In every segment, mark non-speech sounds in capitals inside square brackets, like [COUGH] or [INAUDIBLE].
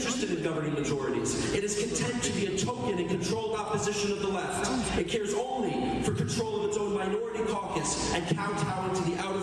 interested in governing majorities. It is content to be a token and controlled opposition of the left. It cares only for control of its own minority caucus and kowtowing to the out-of-touch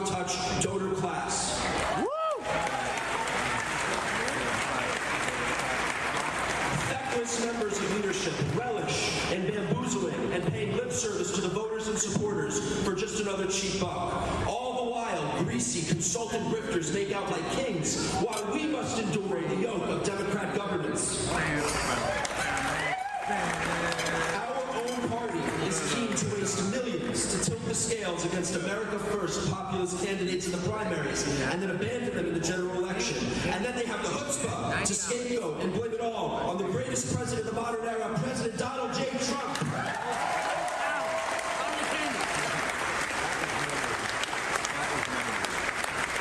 America First populist candidates in the primaries and then abandon them in the general election. And then they have the chutzpah to scapegoat and blame it all on the greatest president of the modern era, President Donald J. Trump.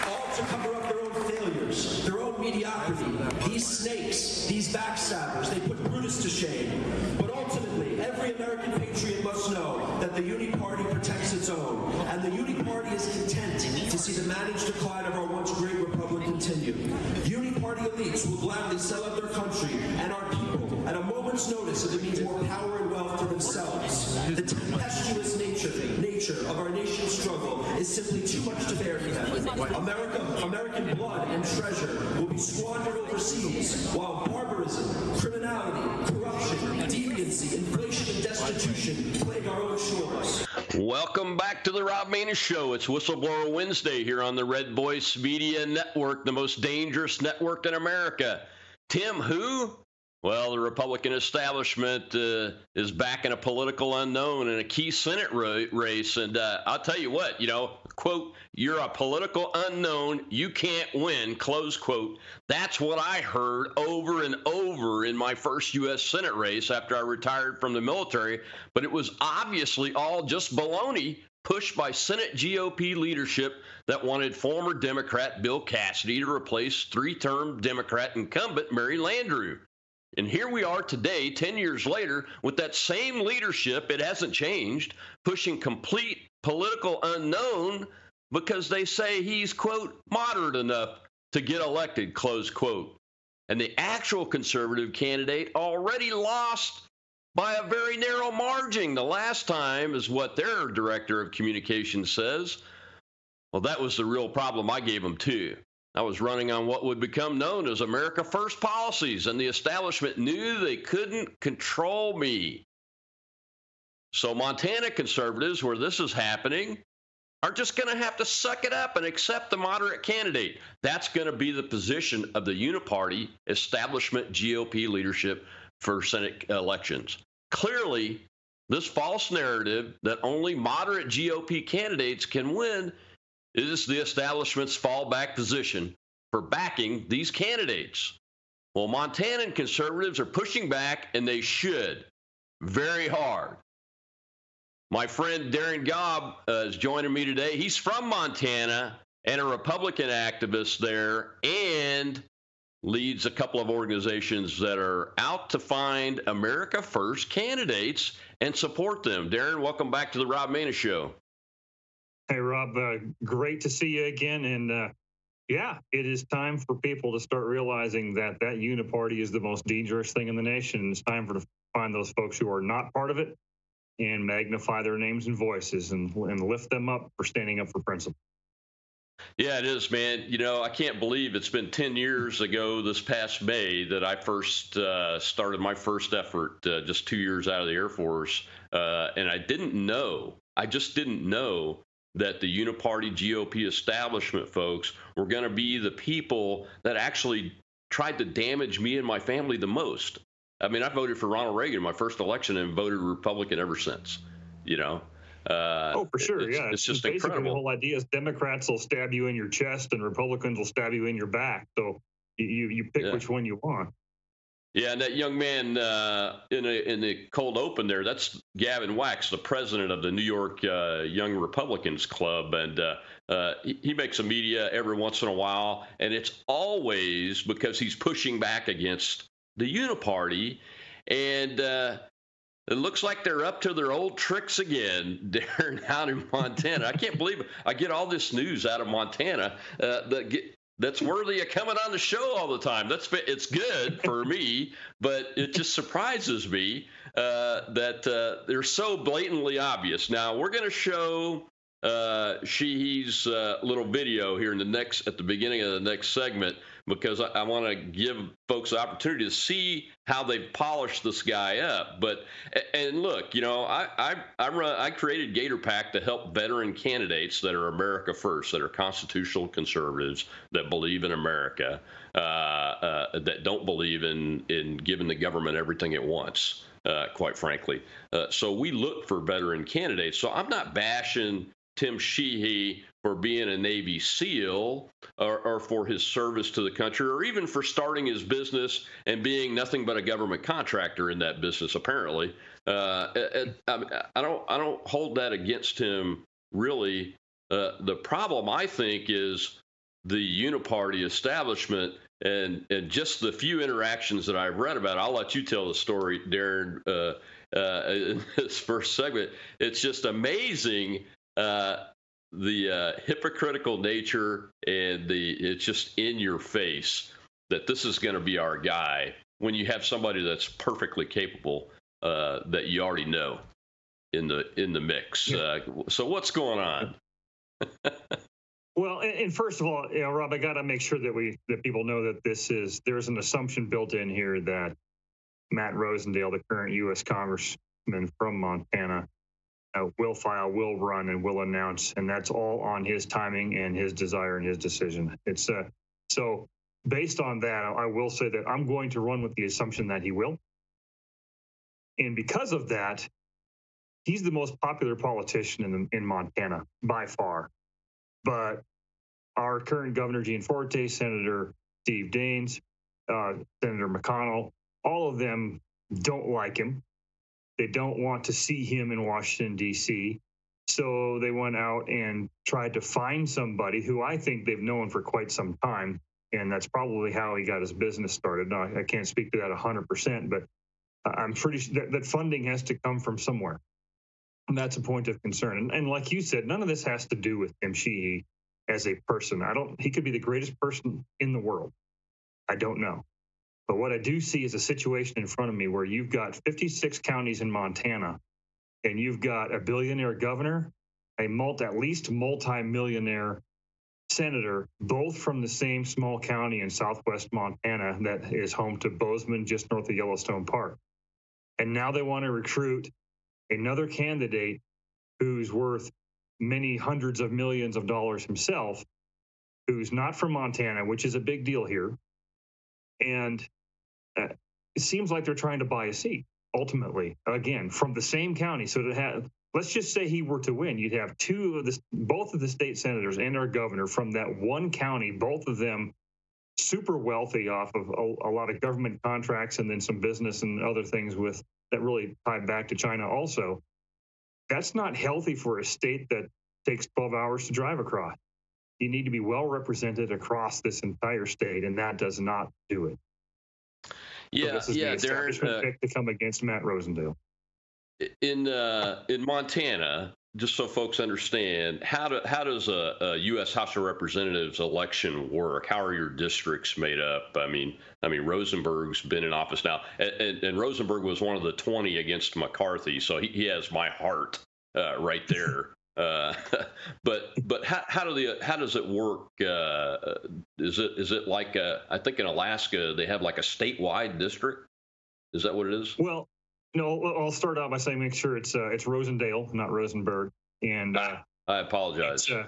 all to cover up their own failures, their own mediocrity. These snakes, these backstabbers, they put Brutus to shame. But ultimately, every American patriot must know that the Uni And the Uni Party is content to see the managed decline of our once great republic continue. Uni Party elites will gladly sell out their country and our people at a moment's notice if it means more power and wealth for themselves. The tempestuous nature, nature of our nation's struggle is simply too much to bear for them. America, American blood and treasure will be squandered overseas, while barbarism, criminality, corruption, deviancy, inflation, and destitution plague our own shores. Welcome back to the Rob Maness Show. It's Whistleblower Wednesday here on the Red Voice Media Network, the most dangerous network in America. Tim, who? Well, the Republican establishment uh, is backing a political unknown in a key Senate ra- race. And uh, I'll tell you what, you know, quote, you're a political unknown, you can't win, close quote. That's what I heard over and over in my first U.S. Senate race after I retired from the military. But it was obviously all just baloney pushed by Senate GOP leadership that wanted former Democrat Bill Cassidy to replace three term Democrat incumbent Mary Landrieu. And here we are today, 10 years later, with that same leadership. It hasn't changed, pushing complete political unknown because they say he's, quote, moderate enough to get elected, close quote. And the actual conservative candidate already lost by a very narrow margin the last time, is what their director of communications says. Well, that was the real problem I gave them, too. I was running on what would become known as America First policies, and the establishment knew they couldn't control me. So, Montana conservatives, where this is happening, are just going to have to suck it up and accept the moderate candidate. That's going to be the position of the uniparty establishment GOP leadership for Senate elections. Clearly, this false narrative that only moderate GOP candidates can win is the establishment's fallback position for backing these candidates. Well, Montanan conservatives are pushing back, and they should very hard. My friend Darren Gobb uh, is joining me today. He's from Montana and a Republican activist there and leads a couple of organizations that are out to find America First candidates and support them. Darren, welcome back to the Rob Maness Show. Hey, Rob, uh, great to see you again. And uh, yeah, it is time for people to start realizing that that uniparty is the most dangerous thing in the nation. It's time for to find those folks who are not part of it and magnify their names and voices and, and lift them up for standing up for principle. Yeah, it is, man. You know, I can't believe it's been 10 years ago this past May that I first uh, started my first effort, uh, just two years out of the Air Force. Uh, and I didn't know, I just didn't know that the uniparty GOP establishment folks were going to be the people that actually tried to damage me and my family the most. I mean, I voted for Ronald Reagan in my first election and voted Republican ever since. You know. Uh, oh, for sure. It's, yeah. It's just Basically, incredible. The whole idea is Democrats will stab you in your chest and Republicans will stab you in your back. So you you pick Yeah. which one you want. Yeah, and that young man uh, in a, in the cold open there, that's Gavin Wax, the president of the New York uh, Young Republicans Club, and uh, uh, he, he makes a media every once in a while, and it's always because he's pushing back against the Uniparty, and uh, it looks like they're up to their old tricks again, [LAUGHS] Darren, out in Montana. I can't believe. I get all this news out of Montana. Uh, the, that's worthy of coming on the show all the time. That's it's good for me, but it just surprises me uh, that uh, they're so blatantly obvious. Now we're going to show uh, Sheehy's uh, little video here in the next at the beginning of the next segment because I, I want to give folks the opportunity to see how they've polished this guy up. But and look, you know, I I I, run, I created Gator PAC to help veteran candidates that are America first, that are constitutional conservatives, that believe in America, uh, uh, that don't believe in in giving the government everything it wants. Uh, quite frankly, uh, so we look for veteran candidates. So I'm not bashing Tim Sheehy for being a Navy SEAL or, or, for his service to the country or even for starting his business and being nothing but a government contractor in that business, apparently. Uh, I, I, don't, I don't hold that against him, really. Uh, the problem, I think, is the uniparty establishment and, and just the few interactions that I've read about. I'll let you tell the story, Darren, uh, uh [LAUGHS] in this first segment. It's just amazing uh, the uh, hypocritical nature and the it's just in your face that this is going to be our guy when you have somebody that's perfectly capable uh, that you already know in the in the mix. Uh, so what's going on? [LAUGHS] well, and, and, first of all, you know, Rob, I got to make sure that we that people know that this is there's an assumption built in here that Matt Rosendale, the current U.S. Congressman from Montana, will file, will run, and will announce, and that's all on his timing and his desire and his decision. It's uh, so based on that, I will say that I'm going to run with the assumption that he will, and because of that, he's the most popular politician in in Montana by far. But our current governor Gianforte, Senator Steve Daines, uh, Senator McConnell, all of them don't like him. They don't want to see him in Washington, D.C. So they went out and tried to find somebody who I think they've known for quite some time. And that's probably how he got his business started. Now, I can't speak to that 100%, but I'm pretty sure that, that funding has to come from somewhere. And that's a point of concern. And, and like you said, none of this has to do with Tim Sheehy as a person. I don't, he could be the greatest person in the world. I don't know. But what I do see is a situation in front of me where you've got 56 counties in Montana and you've got a billionaire governor, a multi, at least multi-millionaire senator, both from the same small county in southwest Montana that is home to Bozeman, just north of Yellowstone Park. And now they want to recruit another candidate who's worth many hundreds of millions of dollars himself, who's not from Montana, which is a big deal here. And it seems like they're trying to buy a seat ultimately again from the same county. So to have let's just say he were to win you'd have two of the both of the state senators and our governor from that one county both of them super wealthy off of a, a lot of government contracts and then some business and other things with that really tie back to china also. That's not healthy for a state that takes 12 hours to drive across. You need to be well represented across this entire state and that does not do it yeah, so yeah. The Darren, uh, pick to come against Matt Rosendale. In uh, in Montana, just so folks understand, how do how does a, a, U.S. House of Representatives election work? How are your districts made up? I mean, I mean Rosenberg's been in office now, and, and Rosenberg was one of the 20 against McCarthy, so he, he has my heart uh, right there. Uh, [LAUGHS] but but how, how do the how does it work? Uh, is it is it like a, I think in Alaska they have like a statewide district? Is that what it is? Well, no. I'll start out by saying make sure it's uh, it's Rosendale, not Rosenberg. And uh, I apologize. Uh,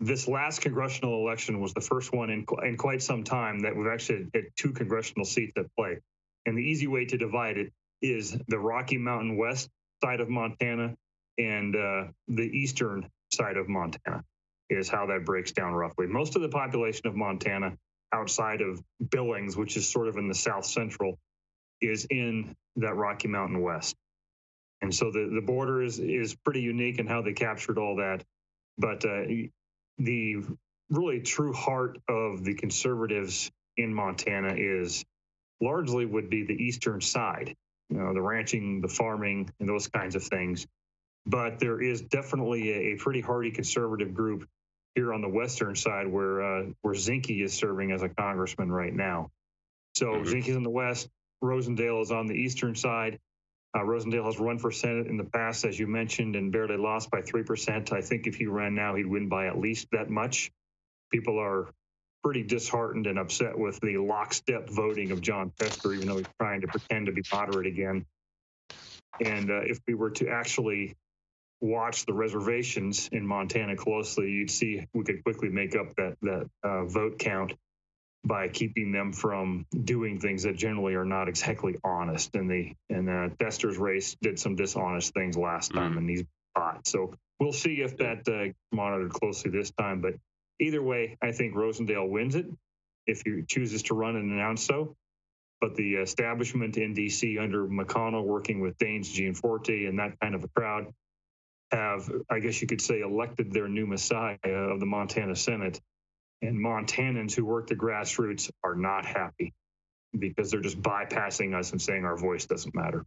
this last congressional election was the first one in in quite some time that we've actually had two congressional seats at play. And the easy way to divide it is the Rocky Mountain West side of Montana and uh, the eastern side of Montana is how that breaks down roughly. Most of the population of Montana outside of Billings, which is sort of in the south central, is in that Rocky Mountain West. And so the, the border is, is pretty unique in how they captured all that. But uh, the really true heart of the conservatives in Montana is largely would be the eastern side, you know, the ranching, the farming, and those kinds of things but there is definitely a, a pretty hardy conservative group here on the western side where uh, where Zinke is serving as a congressman right now. So mm-hmm. Zinke's in the west, Rosendale is on the eastern side. Uh, Rosendale has run for Senate in the past, as you mentioned, and barely lost by 3%. I think if he ran now, he'd win by at least that much. People are pretty disheartened and upset with the lockstep voting of Jon Tester, even though he's trying to pretend to be moderate again. And uh, if we were to actually watch the reservations in Montana closely, you'd see we could quickly make up that that uh, vote count by keeping them from doing things that generally are not exactly honest. And the and uh, Tester's race did some dishonest things last time, mm. and he's caught. So we'll see if that uh, monitored closely this time. But either way, I think Rosendale wins it if he chooses to run and announce so. But the establishment in D.C. under McConnell, working with Daines Gianforte and that kind of a crowd, have, I guess you could say, elected their new messiah of the Montana Senate. And Montanans who work the grassroots are not happy because they're just bypassing us and saying our voice doesn't matter.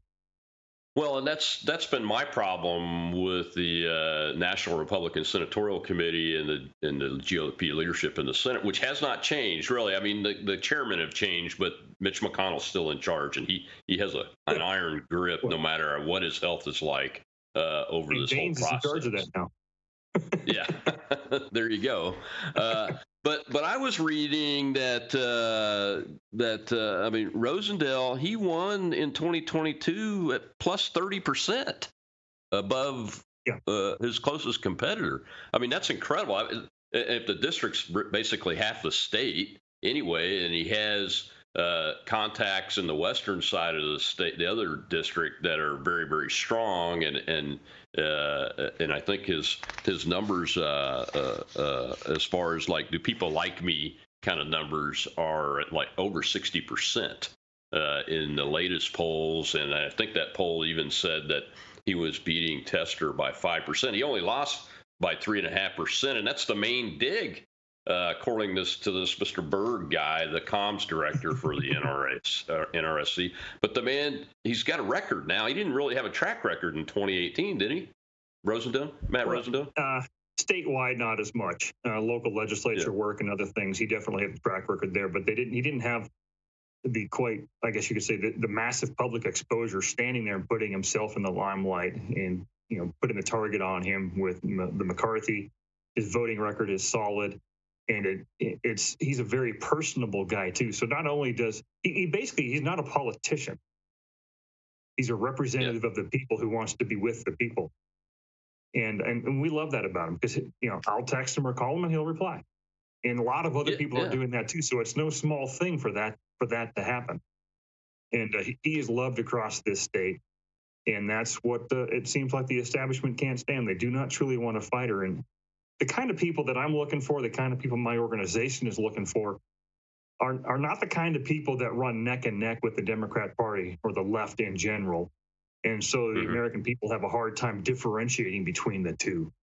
Well, and that's that's been my problem with the uh, National Republican Senatorial Committee and the and the GOP leadership in the Senate, which has not changed really. I mean, the, the chairmen have changed, but Mitch McConnell's still in charge, and he he has a an iron grip no matter what his health is like uh, over this Daines whole process. Is in charge of that now. [LAUGHS] [LAUGHS] yeah, [LAUGHS] there you go. Uh, but but I was reading that uh, that uh, I mean Rosendale he won in 2022 at plus 30 percent above yeah. uh, his closest competitor. I mean that's incredible. If the district's basically half the state anyway, and he has uh, contacts in the western side of the state, the other district that are very very strong, and and uh, and I think his his numbers uh, uh, uh, as far as like do people like me kind of numbers are at like over sixty percent in the latest polls, and I think that poll even said that he was beating Tester by five percent. He only lost by three and a half percent, and that's the main dig uh, according this, to this Mr. Berg guy, the comms director for the [LAUGHS] NRS, uh, NRSC. But the man, he's got a record now. He didn't really have a track record in 2018, did he? Rosendale, Matt well, Rosendale. Uh, statewide, not as much. Uh, local legislature yeah. work and other things. He definitely had a track record there, but they didn't. He didn't have the quite, I guess you could say, the, the massive public exposure, standing there and putting himself in the limelight and you know putting the target on him with the McCarthy. His voting record is solid and it, it's he's a very personable guy too. So not only does he, he basically he's not a politician, he's a representative yeah. of the people who wants to be with the people, and, and and we love that about him because you know I'll text him or call him and he'll reply, and a lot of other yeah, people yeah. are doing that too. So it's no small thing for that for that to happen, and uh, he is loved across this state. And that's what uh, it seems like the establishment can't stand. They do not truly want a fighter, and the kind of people that I'm looking for, the kind of people my organization is looking for, are, are not the kind of people that run neck and neck with the Democrat Party or the left in general. And so the mm-hmm. American people have a hard time differentiating between the two.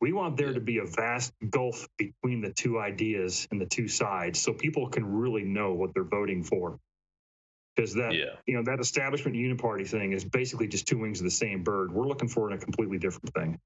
We want there to be a vast gulf between the two ideas and the two sides so people can really know what they're voting for. Because that, yeah. you know, that establishment uniparty thing is basically just two wings of the same bird. We're looking for in a completely different thing.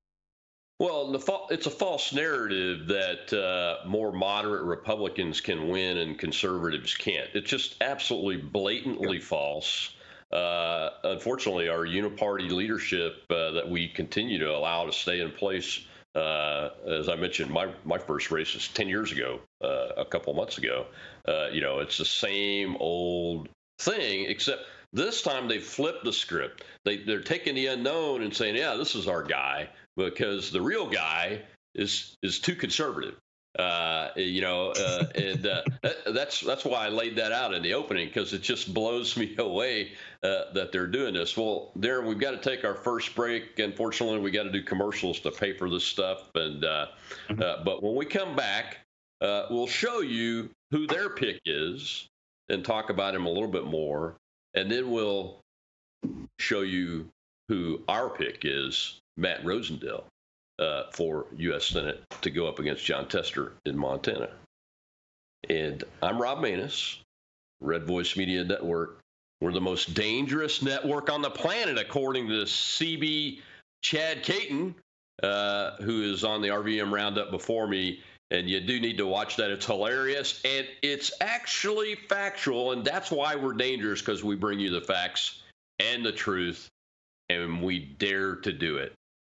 Well, the, it's a false narrative that uh, more moderate Republicans can win and conservatives can't. It's just absolutely blatantly false. Uh, unfortunately, our uniparty leadership uh, that we continue to allow to stay in place, uh, as I mentioned, my, my first race was 10 years ago, uh, a couple months ago. Uh, you know, it's the same old thing, except this time they flipped the script. They, they're taking the unknown and saying, yeah, this is our guy because the real guy is is too conservative. Uh, you know, uh, and uh, [LAUGHS] that's that's why I laid that out in the opening because it just blows me [LAUGHS] away uh, that they're doing this. Well, Darren, we've got to take our first break. Unfortunately, we got to do commercials to pay for this stuff. And uh, mm-hmm. Uh, but when we come back, we'll show you who their pick is and talk about him a little bit more, and then we'll show you who our pick is Matt Rosendale uh, for U.S. Senate to go up against Jon Tester in Montana. And I'm Rob Maness, Red Voice Media Network. We're the most dangerous network on the planet, according to CB Chad Caton. uh, who is on the RVM roundup before me. And you do need to watch that. It's hilarious and it's actually factual. And that's why we're dangerous because we bring you the facts and the truth and we dare to do it.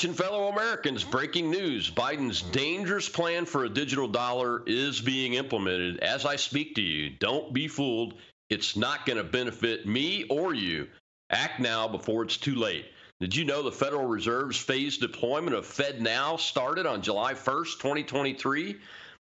Attention, fellow Americans, breaking news. Biden's dangerous plan for a digital dollar is being implemented. As I speak to you, don't be fooled. It's not going to benefit me or you. Act now before it's too late. Did you know the Federal Reserve's phased deployment of FedNow started on July 1st, 2023?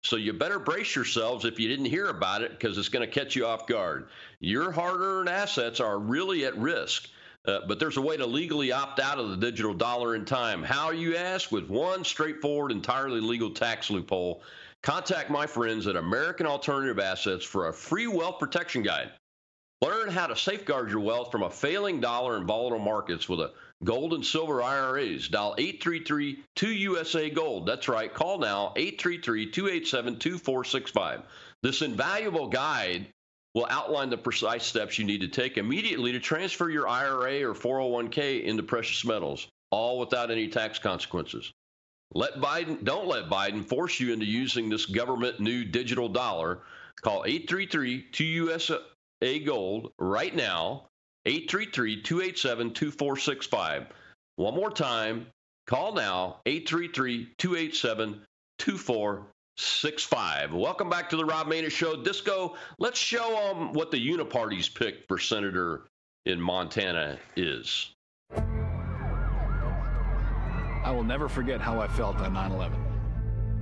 So you better brace yourselves if you didn't hear about it because it's going to catch you off guard. Your hard earned assets are really at risk. Uh, but there's a way to legally opt out of the digital dollar in time. How, you ask? With one straightforward, entirely legal tax loophole. Contact my friends at American Alternative Assets for a free wealth protection guide. Learn how to safeguard your wealth from a failing dollar and volatile markets with a gold and silver IRAs. Dial 833 2USA Gold. That's right. Call now 833 287 2465. This invaluable guide will outline the precise steps you need to take immediately to transfer your IRA or 401k into precious metals, all without any tax consequences. Let Biden don't let Biden force you into using this government new digital dollar. Call 833-2USA Gold right now. 833-287-2465. One more time, call now 833-287-2465 six five. Welcome back to the Rob Maness Show. Disco, let's show them what the Uniparty's pick for senator in Montana is. I will never forget how I felt on 9 11.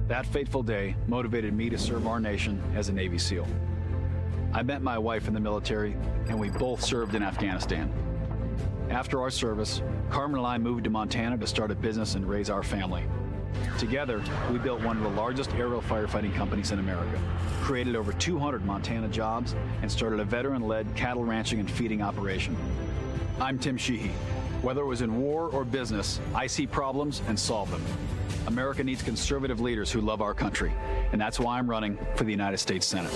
That fateful day motivated me to serve our nation as a Navy SEAL. I met my wife in the military, and we both served in Afghanistan. After our service, Carmen and I moved to Montana to start a business and raise our family. Together, we built one of the largest aerial firefighting companies in America, created over 200 Montana jobs, and started a veteran led cattle ranching and feeding operation. I'm Tim Sheehy. Whether it was in war or business, I see problems and solve them. America needs conservative leaders who love our country, and that's why I'm running for the United States Senate.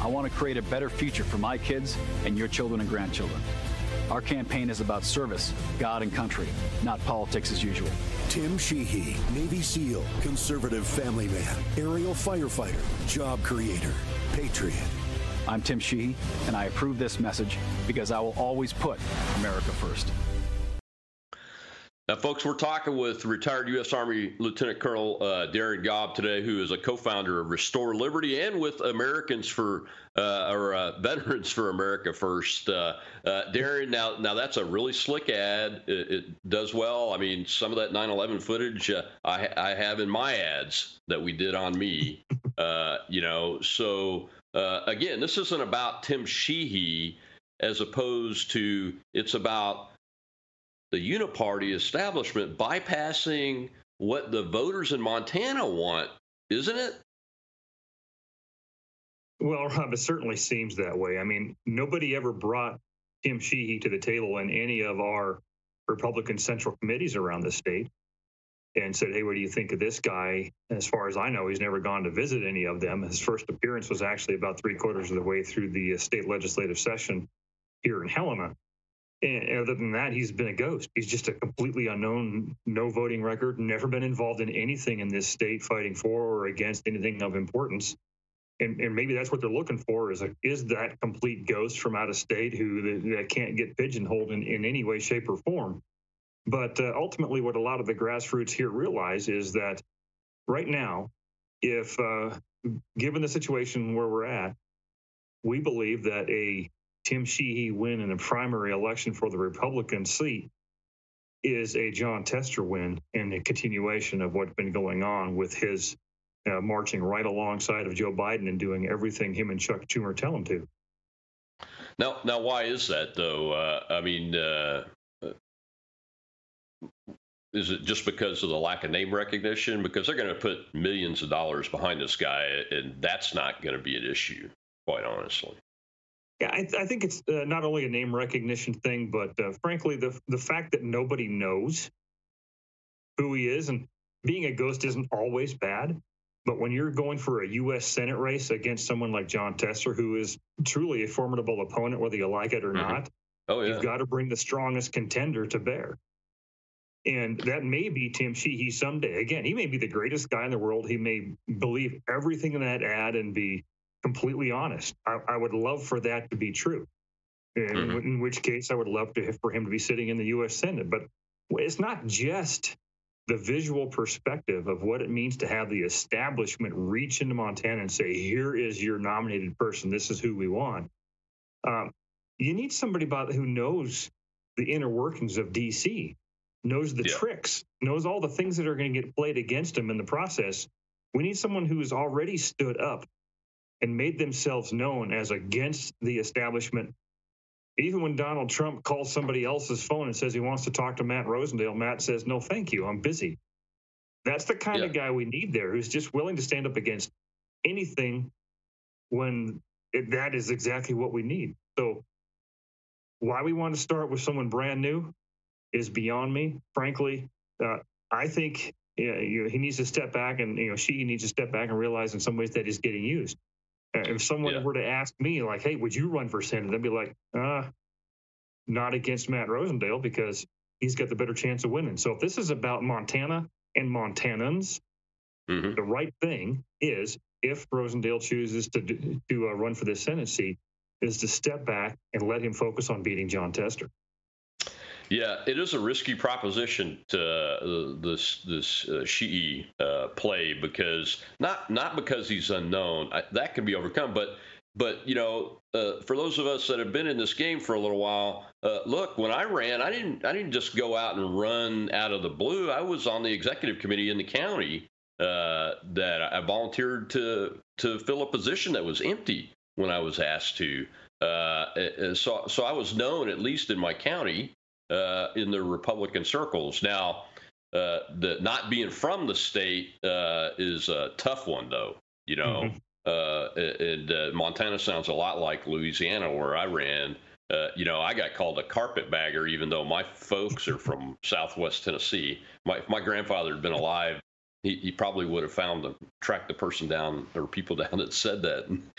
I want to create a better future for my kids and your children and grandchildren. Our campaign is about service, God, and country, not politics as usual. Tim Sheehy, Navy SEAL, conservative family man, aerial firefighter, job creator, patriot. I'm Tim Sheehy, and I approve this message because I will always put America first. Now, folks, we're talking with retired U.S. Army Lieutenant Colonel uh, Darin Gobb today, who is a co-founder of Restore Liberty, and with Americans for uh, or uh, [LAUGHS] Veterans for America First. Uh, uh, Darin, now now that's a really slick ad. It, it does well. I mean, some of that 9/11 footage uh, I, I have in my ads that we did on me. [LAUGHS] you know, so again, this isn't about Tim Sheehy as opposed to it's about the uniparty establishment bypassing what the voters in Montana want, isn't it? Well, Rob, it certainly seems that way. I mean, nobody ever brought Tim Sheehy to the table in any of our Republican central committees around the state and said, Hey, what do you think of this guy? As far as I know, he's never gone to visit any of them. His first appearance was actually about three quarters of the way through the uh, state legislative session here in Helena. And other than that, he's been a ghost. He's just a completely unknown, no voting record, never been involved in anything in this state fighting for or against anything of importance. And, and maybe that's what they're looking for is a, is that complete ghost from out of state who that can't get pigeonholed in, in any way, shape, or form. But uh, ultimately, what a lot of the grassroots here realize is that right now, if uh, given the situation where we're at, we believe that a Tim Sheehy win in a primary election for the Republican seat is a Jon Tester win and a continuation of what's been going on with his uh, marching right alongside of Joe Biden and doing everything him and Chuck Schumer tell him to. Now, now, why is that though? Uh, I mean, uh, is it just because of the lack of name recognition? Because they're going to put millions of dollars behind this guy, and that's not going to be an issue, quite honestly. Yeah, I, I think it's uh, not only a name recognition thing, but uh, frankly, the the fact that nobody knows who he is, and being a ghost isn't always bad. But when you're going for a U.S. Senate race against someone like Jon Tester, who is truly a formidable opponent, whether you like it or mm-hmm. not, oh, yeah. you've got to bring the strongest contender to bear. And that may be Tim Sheehy someday. Again, he may be the greatest guy in the world. He may believe everything in that ad and be completely honest. I, I would love for that to be true. In, mm-hmm. in which case, I would love to for him to be sitting in the U.S. Senate. But it's not just the visual perspective of what it means to have the establishment reach into Montana and say, "Here is your nominated person. This is who we want." Um, you need somebody about who knows the inner workings of DC, knows the yeah. tricks, knows all the things that are going to get played against him in the process. We need someone who has already stood up and made themselves known as against the establishment. Even when Donald Trump calls somebody else's phone and says he wants to talk to Matt Rosendale, Matt says, No, thank you, I'm busy. That's the kind yeah. of guy we need there who's just willing to stand up against anything when it, that is exactly what we need. So, why we want to start with someone brand new is beyond me, frankly. Uh, I think you know, he needs to step back and, you know, she needs to step back and realize in some ways that he's getting used. If someone yeah. were to ask me, like, hey, would you run for Senate? I'd be like, uh, not against Matt Rosendale because he's got the better chance of winning. So if this is about Montana and Montanans, mm-hmm. the right thing is if Rosendale chooses to do, to uh, run for this Senate seat, is to step back and let him focus on beating Jon Tester. Yeah, it is a risky proposition to uh, this this uh, uh, play because not not because he's unknown I, that can be overcome, but but you know uh, for those of us that have been in this game for a little while, uh, look when I ran, I didn't I didn't just go out and run out of the blue. I was on the executive committee in the county uh, that I volunteered to to fill a position that was empty when I was asked to. so so I was known at least in my county uh, in the Republican circles. Now, uh, the not being from the state uh, is a tough one, though. You know, mm-hmm. Uh, and uh, Montana sounds a lot like Louisiana, where I ran. Uh, you know, I got called a carpetbagger, even though my folks are from [LAUGHS] Southwest Tennessee. My, if my grandfather had been alive he, he probably would have found the tracked the person down or people [LAUGHS] down that said that and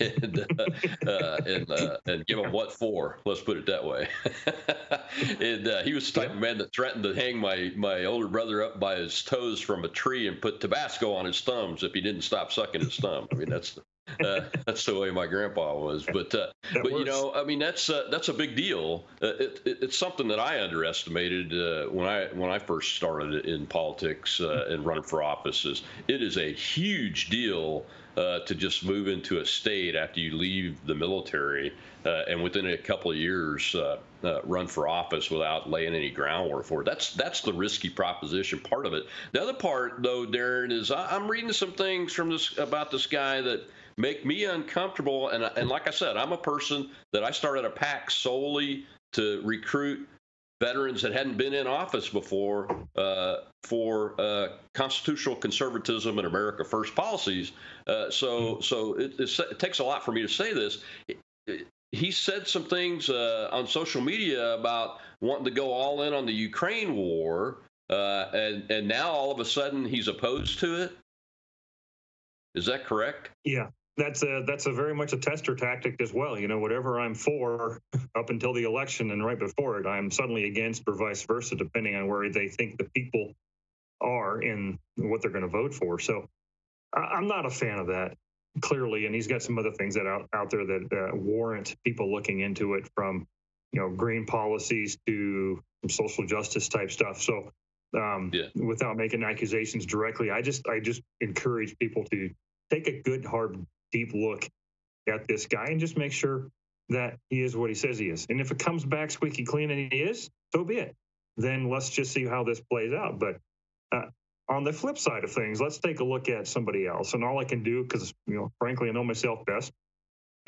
and, uh, uh, and, uh, and, give them what for. Let's put it that way. [LAUGHS] and uh, he was the type of man that threatened to hang my my older brother up by his toes from a tree and put Tabasco on his thumbs if he didn't stop sucking his thumb. I mean that's the, uh, that's the way my grandpa was. But uh, [LAUGHS] but works. you know, I mean, that's uh, that's a big deal. Uh, it, it, it's something that I underestimated uh, when I when I first started in politics uh, and running for offices. It is a huge deal to just move into a state after you leave the military, and within a couple of years. run for office without laying any groundwork for it. That's that's the risky proposition part of it. The other part, though, Darren, is I, I'm reading some things from this about this guy that make me uncomfortable. And, and like I said, I'm a person that I started a PAC solely to recruit veterans that hadn't been in office before uh, for uh, constitutional conservatism and America First policies. Uh, so, so it, it, takes a lot for me to say this. He said some things uh, on social media about wanting to go all in on the Ukraine war, uh, and and now all of a sudden he's opposed to it. Is that correct? Yeah, that's a that's a very much a tester tactic as well. You know, whatever I'm for [LAUGHS] up until the election and right before it, I'm suddenly against, or vice versa, depending on where they think the people are and what they're going to vote for. So I'm not a fan of that clearly, and he's got some other things that out out there that uh, warrant people looking into it, from you know green policies to social justice type stuff. So um, yeah. without making accusations directly, I just I just encourage people to take a good hard deep look at this guy and just make sure that he is what he says he is. And if it comes back squeaky clean and he is, so be it. Then let's just see how this plays out. But uh, on the flip side of things, let's take a look at somebody else. And all I can do, because you know, frankly, I know myself best.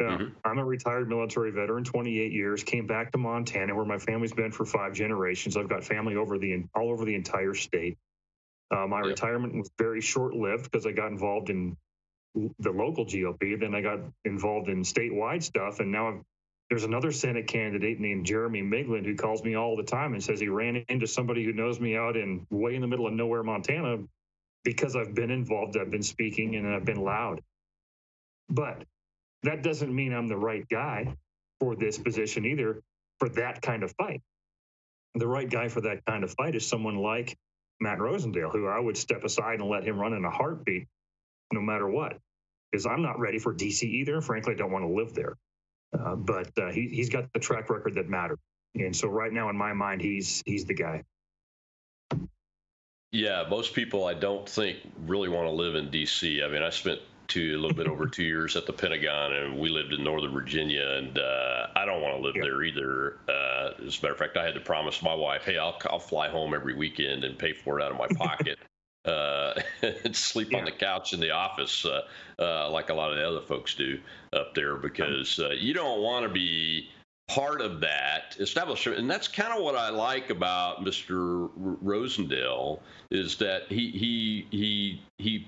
Uh, mm-hmm. I'm a retired military veteran, 28 years. Came back to Montana, where my family's been for five generations. I've got family over the all over the entire state. Uh, my yep. retirement was very short lived because I got involved in the local GOP. Then I got involved in statewide stuff, and now there's another Senate candidate named Jeremy Miglin who calls me all the time and says he ran into somebody who knows me out in way in the middle of nowhere, Montana, because I've been involved, I've been speaking, and I've been loud. But that doesn't mean I'm the right guy for this position either for that kind of fight. The right guy for that kind of fight is someone like Matt Rosendale, who I would step aside and let him run in a heartbeat no matter what because I'm not ready for DC either. Frankly, I don't want to live there. Uh, but uh, he, he's got the track record that matters. And so right now, in my mind, he's he's the guy. Yeah, most people I don't think really want to live in D.C. I mean, I spent two a little bit over [LAUGHS] two years at the Pentagon, and we lived in Northern Virginia, and uh, I don't want to live yeah. there either. Uh, as a matter of fact, I had to promise my wife, "Hey, I'll I'll fly home every weekend and pay for it out of my [LAUGHS] pocket." Uh, [LAUGHS] sleep yeah. on the couch in the office uh, uh, like a lot of the other folks do up there because uh, you don't want to be part of that establishment and that's kind of what i like about mr rosendale is that he he he he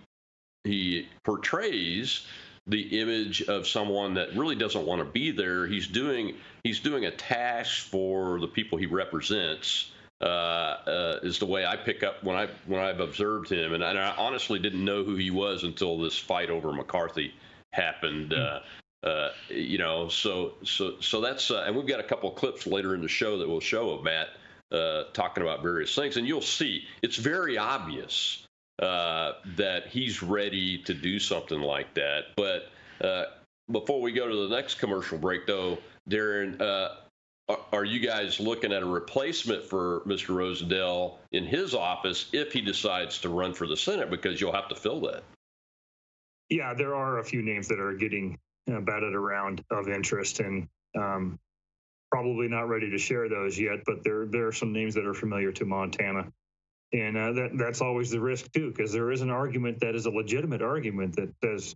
he portrays the image of someone that really doesn't want to be there he's doing he's doing a task for the people he represents uh, uh, is the way I pick up when I when I've observed him, and, and, I honestly didn't know who he was until this fight over McCarthy happened. Mm. Uh, you know, so so so that's uh, and we've got a couple clips later in the show that will show of Matt uh, talking about various things, and you'll see it's very obvious that he's ready to do something like that. But before we go to the next commercial break, though, Darren, are you guys looking at a replacement for Mr. Rosendale in his office if he decides to run for the Senate? Because you'll have to fill that. Yeah, there are a few names that are getting uh, batted around of interest, and um, probably not ready to share those yet. But there there are some names that are familiar to Montana, and uh, that that's always the risk too, because there is an argument that is a legitimate argument that says,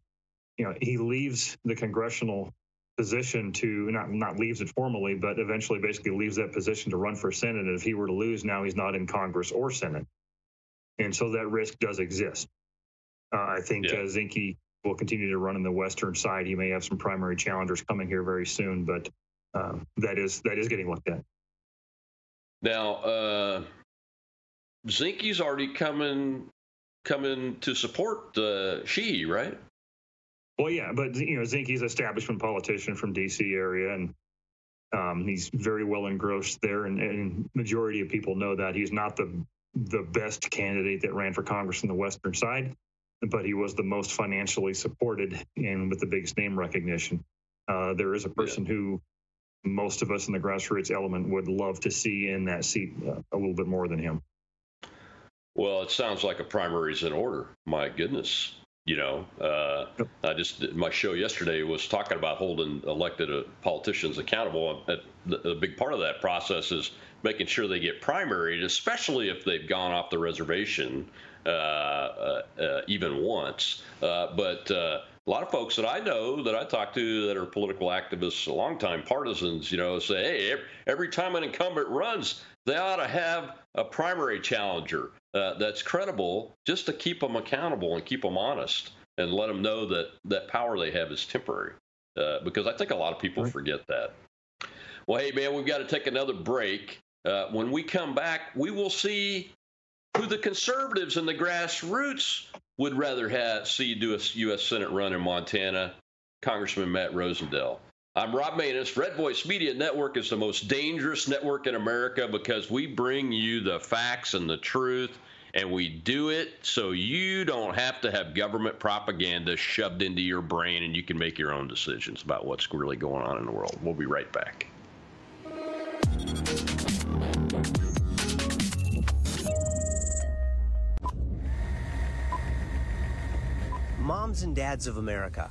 you know, he leaves the congressional position to not not leaves it formally, but eventually basically leaves that position to run for Senate. And if he were to lose, now he's not in Congress or Senate, and so that risk does exist. Uh, I think yeah. uh, Zinke will continue to run in the western side. He may have some primary challengers coming here very soon, but um, that is that is getting looked at. Now, uh, Zinke's already coming coming to support uh, Sheehy, right? Well, yeah, but you know, Zinke's establishment politician from D.C. area, and um, he's very well engrossed there, and, and majority of people know that he's not the the best candidate that ran for Congress in the western side, but he was the most financially supported and with the biggest name recognition. Uh, there is a person yeah. who most of us in the grassroots element would love to see in that seat uh, a little bit more than him. Well, it sounds like a primary is in order. My goodness. You know, uh, I just my show yesterday was talking about holding elected uh, politicians accountable. A big part of that process is making sure they get primaried, especially if they've gone off the reservation uh, uh, uh even once. Uh, but a lot of folks that I know that I talk to that are political activists, longtime partisans, you know, say, hey, every time an incumbent runs, they ought to have a primary challenger uh, that's credible just to keep them accountable and keep them honest and let them know that that power they have is temporary. Uh, because I think a lot of people right. forget that. Well, hey, man, we've got to take another break. Uh, when we come back, we will see who the conservatives and the grassroots would rather have see do a U.S. Senate run in Montana. Congressman Matt Rosendale. I'm Rob Maness. Red Voice Media Network is the most dangerous network in America because we bring you the facts and the truth, and we do it so you don't have to have government propaganda shoved into your brain and you can make your own decisions about what's really going on in the world. We'll be right back. Moms and dads of America,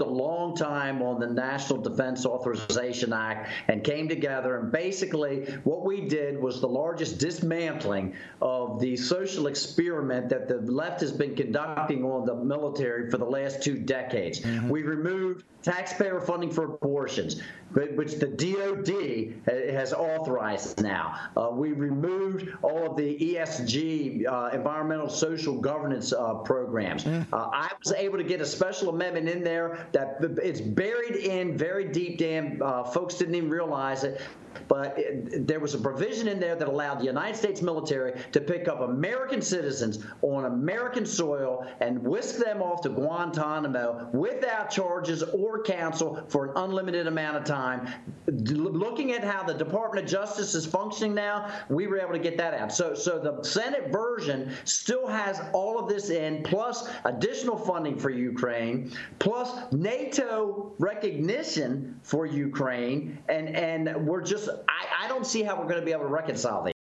Worked a long time on the National Defense Authorization Act and came together. And basically, what we did was the largest dismantling of the social experiment that the left has been conducting on the military for the last two decades. Mm-hmm. We removed taxpayer funding for abortions, which the DOD has authorized now. Uh, we removed all of the ESG, uh, environmental social governance uh, programs. Mm. Uh, I was able to get a special amendment in there that it's buried in very deep. Damn, uh, folks didn't even realize it but it, there was a provision in there that allowed the United States military to pick up American citizens on American soil and whisk them off to Guantanamo without charges or counsel for an unlimited amount of time. Looking at how the Department of Justice is functioning now, we were able to get that out. So, so the Senate version still has all of this in, plus additional funding for Ukraine, plus NATO recognition for Ukraine, and and we're just I, I don't see how we're going to be able to reconcile these.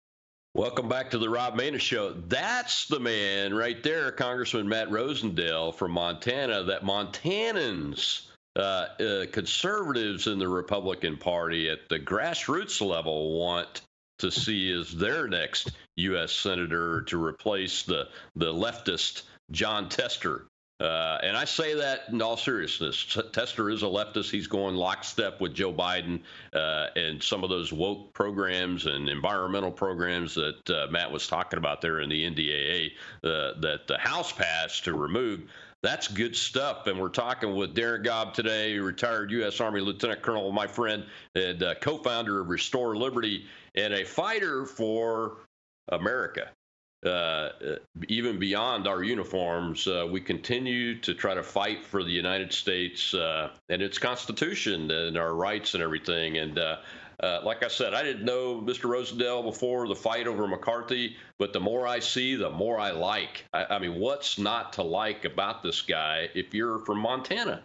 Welcome back to the Rob Maness Show. That's the man right there, Congressman Matt Rosendale from Montana, that Montanans, uh, uh, conservatives in the Republican Party at the grassroots level want to see as their next U.S. Senator to replace the, the leftist Jon Tester, uh, and I say that in all seriousness. Tester is a leftist. He's going lockstep with Joe Biden uh, and some of those woke programs and environmental programs that uh, Matt was talking about there in the NDAA uh, that the House passed to remove. That's good stuff. And we're talking with Darin Gaub today, retired U.S. Army Lieutenant Colonel, my friend, and uh, co founder of Restore Liberty, and a fighter for America. Uh, even beyond our uniforms, uh, we continue to try to fight for the United States uh, and its Constitution and our rights and everything. And uh, uh, like I said, I didn't know Mr. Rosendale before the fight over McCarthy, but the more I see, the more I like. I, I mean, what's not to like about this guy if you're from Montana?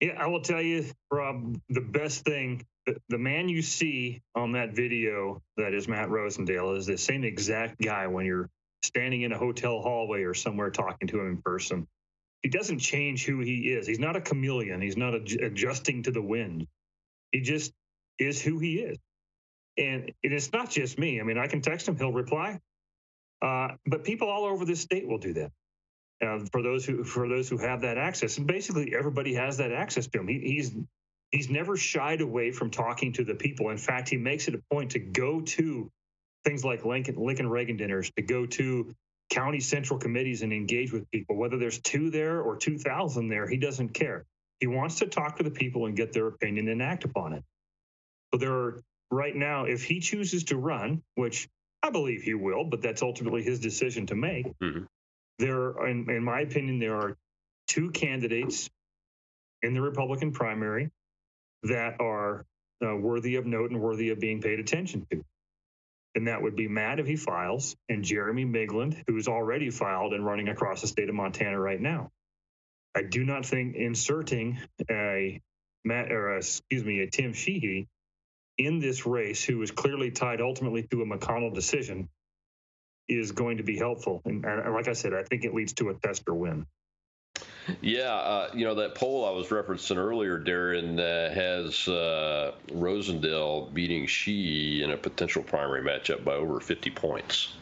Yeah, I will tell you, Rob, the best thing, the, the man you see on that video that is Matt Rosendale is the same exact guy when you're standing in a hotel hallway or somewhere talking to him in person. He doesn't change who he is. He's not a chameleon. He's not ad- adjusting to the wind. He just is who he is. And it's not just me. I mean, I can text him, he'll reply. Uh, but people all over this state will do that. Uh, for those who for those who have that access, and basically everybody has that access to him. He, he's he's never shied away from talking to the people. In fact, he makes it a point to go to things like Lincoln Lincoln Reagan dinners, to go to county central committees and engage with people. Whether there's two there or two thousand there, he doesn't care. He wants to talk to the people and get their opinion and act upon it. So there are right now, if he chooses to run, which I believe he will, but that's ultimately his decision to make. Mm-hmm. There, in, in my opinion, there are two candidates in the Republican primary that are uh, worthy of note and worthy of being paid attention to. And that would be Matt if he files, and Jeremy Mygland, who's already filed and running across the state of Montana right now. I do not think inserting a Matt or a, excuse me a Tim Sheehy in this race, who is clearly tied ultimately to a McConnell decision, is going to be helpful. And, and like I said, I think it leads to a Tester win. Yeah, uh, you know that poll I was referencing earlier, Darin, uh, has uh, Rosendale beating Sheehy in a potential primary matchup by over 50 points.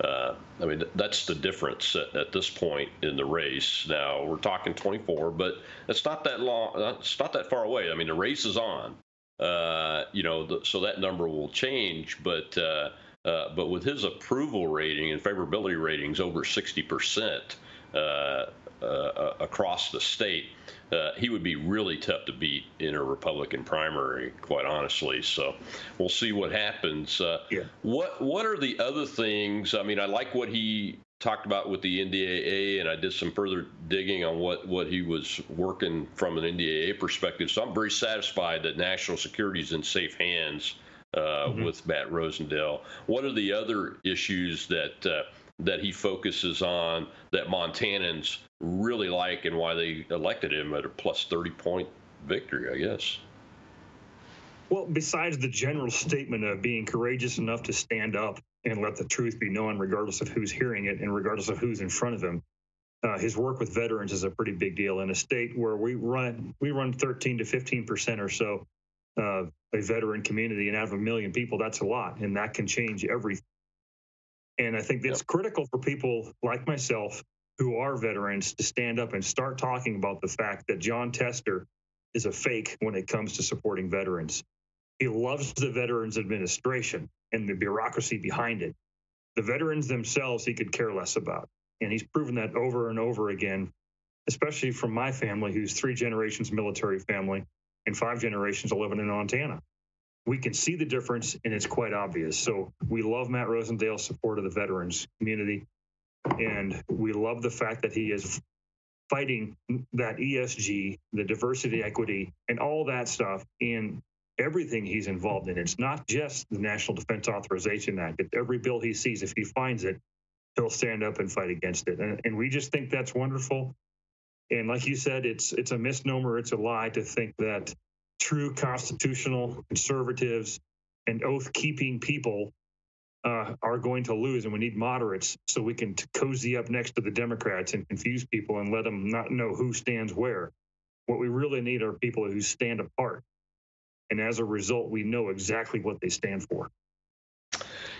Uh, I mean, that's the difference at, at, this point in the race. Now we're talking 24, but it's not that long. It's not that far away. I mean, the race is on. Uh, you know, the, so that number will change, but uh but with his approval rating and favorability ratings over 60 percent uh, uh, across the state, uh, he would be really tough to beat in a Republican primary, quite honestly. So we'll see what happens. Uh, yeah. What What are the other things? I mean, I like what he talked about with the NDAA, and I did some further digging on what what he was working from an NDAA perspective. So I'm very satisfied that national security is in safe hands. Uh, mm-hmm. With Matt Rosendale, what are the other issues that uh, that he focuses on that Montanans really like and why they elected him at a plus 30 point victory, I guess. Well, besides the general statement of being courageous enough to stand up and let the truth be known, regardless of who's hearing it and regardless of who's in front of him, uh, his work with veterans is a pretty big deal in a state where we run we run 13 to 15 percent or so uh, a veteran community, and out of a million people, that's a lot, and that can change everything. And I think that's yep. critical for people like myself who are veterans to stand up and start talking about the fact that Jon Tester is a fake when it comes to supporting veterans. He loves the Veterans Administration and the bureaucracy behind it. The veterans themselves, he could care less about. And he's proven that over and over again, especially from my family, who's three generations military family and five generations living in Montana. We can see the difference, and it's quite obvious. So we love Matt Rosendale's support of the veterans community. And we love the fact that he is fighting that ESG, the diversity, equity, and all that stuff in everything he's involved in. It's not just the National Defense Authorization Act. It's every bill he sees, if he finds it, he'll stand up and fight against it. And, and we just think that's wonderful. And like you said, it's it's a misnomer, it's a lie to think that true constitutional conservatives and oath keeping people uh, are going to lose, and we need moderates so we can cozy up next to the Democrats and confuse people and let them not know who stands where. What we really need are people who stand apart, and as a result, we know exactly what they stand for.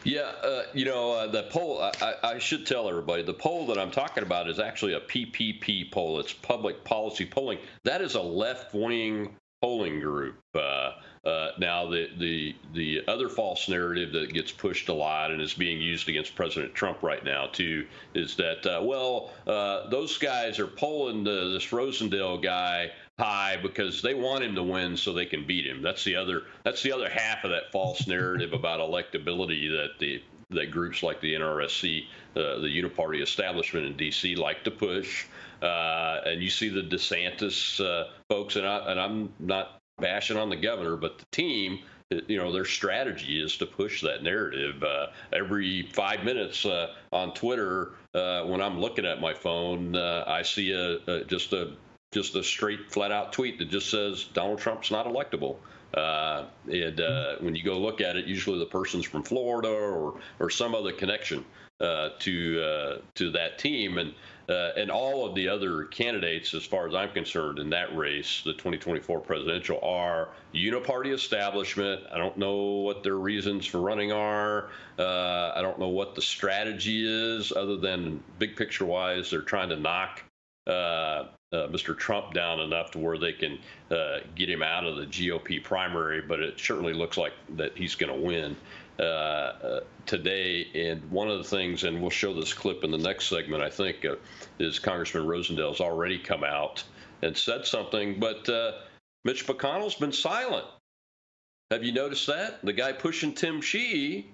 Yeah, uh, you know, uh, the poll, I, I, should tell everybody, the poll that I'm talking about is actually a PPP poll. It's public policy polling. That is a left wing polling group. Uh, uh, now, the, the the other false narrative that gets pushed a lot and is being used against President Trump right now too is that uh, well, uh, those guys are polling the, this Rosendale guy high because they want him to win so they can beat him. That's the other that's the other half of that false [LAUGHS] narrative about electability that the that groups like the NRSC, uh, the Uniparty establishment in D.C. like to push. Uh, and you see the DeSantis uh, folks, and, I, and I'm not bashing on the governor, but the team you know their strategy is to push that narrative. Uh, every five minutes uh, on twitter uh, when i'm looking at my phone uh, i see a, a, just a just a straight flat out tweet that just says donald trump's not electable. Uh, and uh, when you go look at it usually the person's from florida or or some other connection to to that team. And uh, and all of the other candidates, as far as I'm concerned, in that race, the 2024 presidential, are uniparty establishment. I don't know what their reasons for running are. Uh, I don't know what the strategy is, other than big picture wise, they're trying to knock uh, uh, Mr. Trump down enough to where they can uh, get him out of the GOP primary, but it certainly looks like that he's going to win. Uh, today. And one of the things, and we'll show this clip in the next segment, I think, uh, is Congressman Rosendale's already come out and said something, but uh, Mitch McConnell's been silent. Have you noticed that? The guy pushing Tim Sheehy,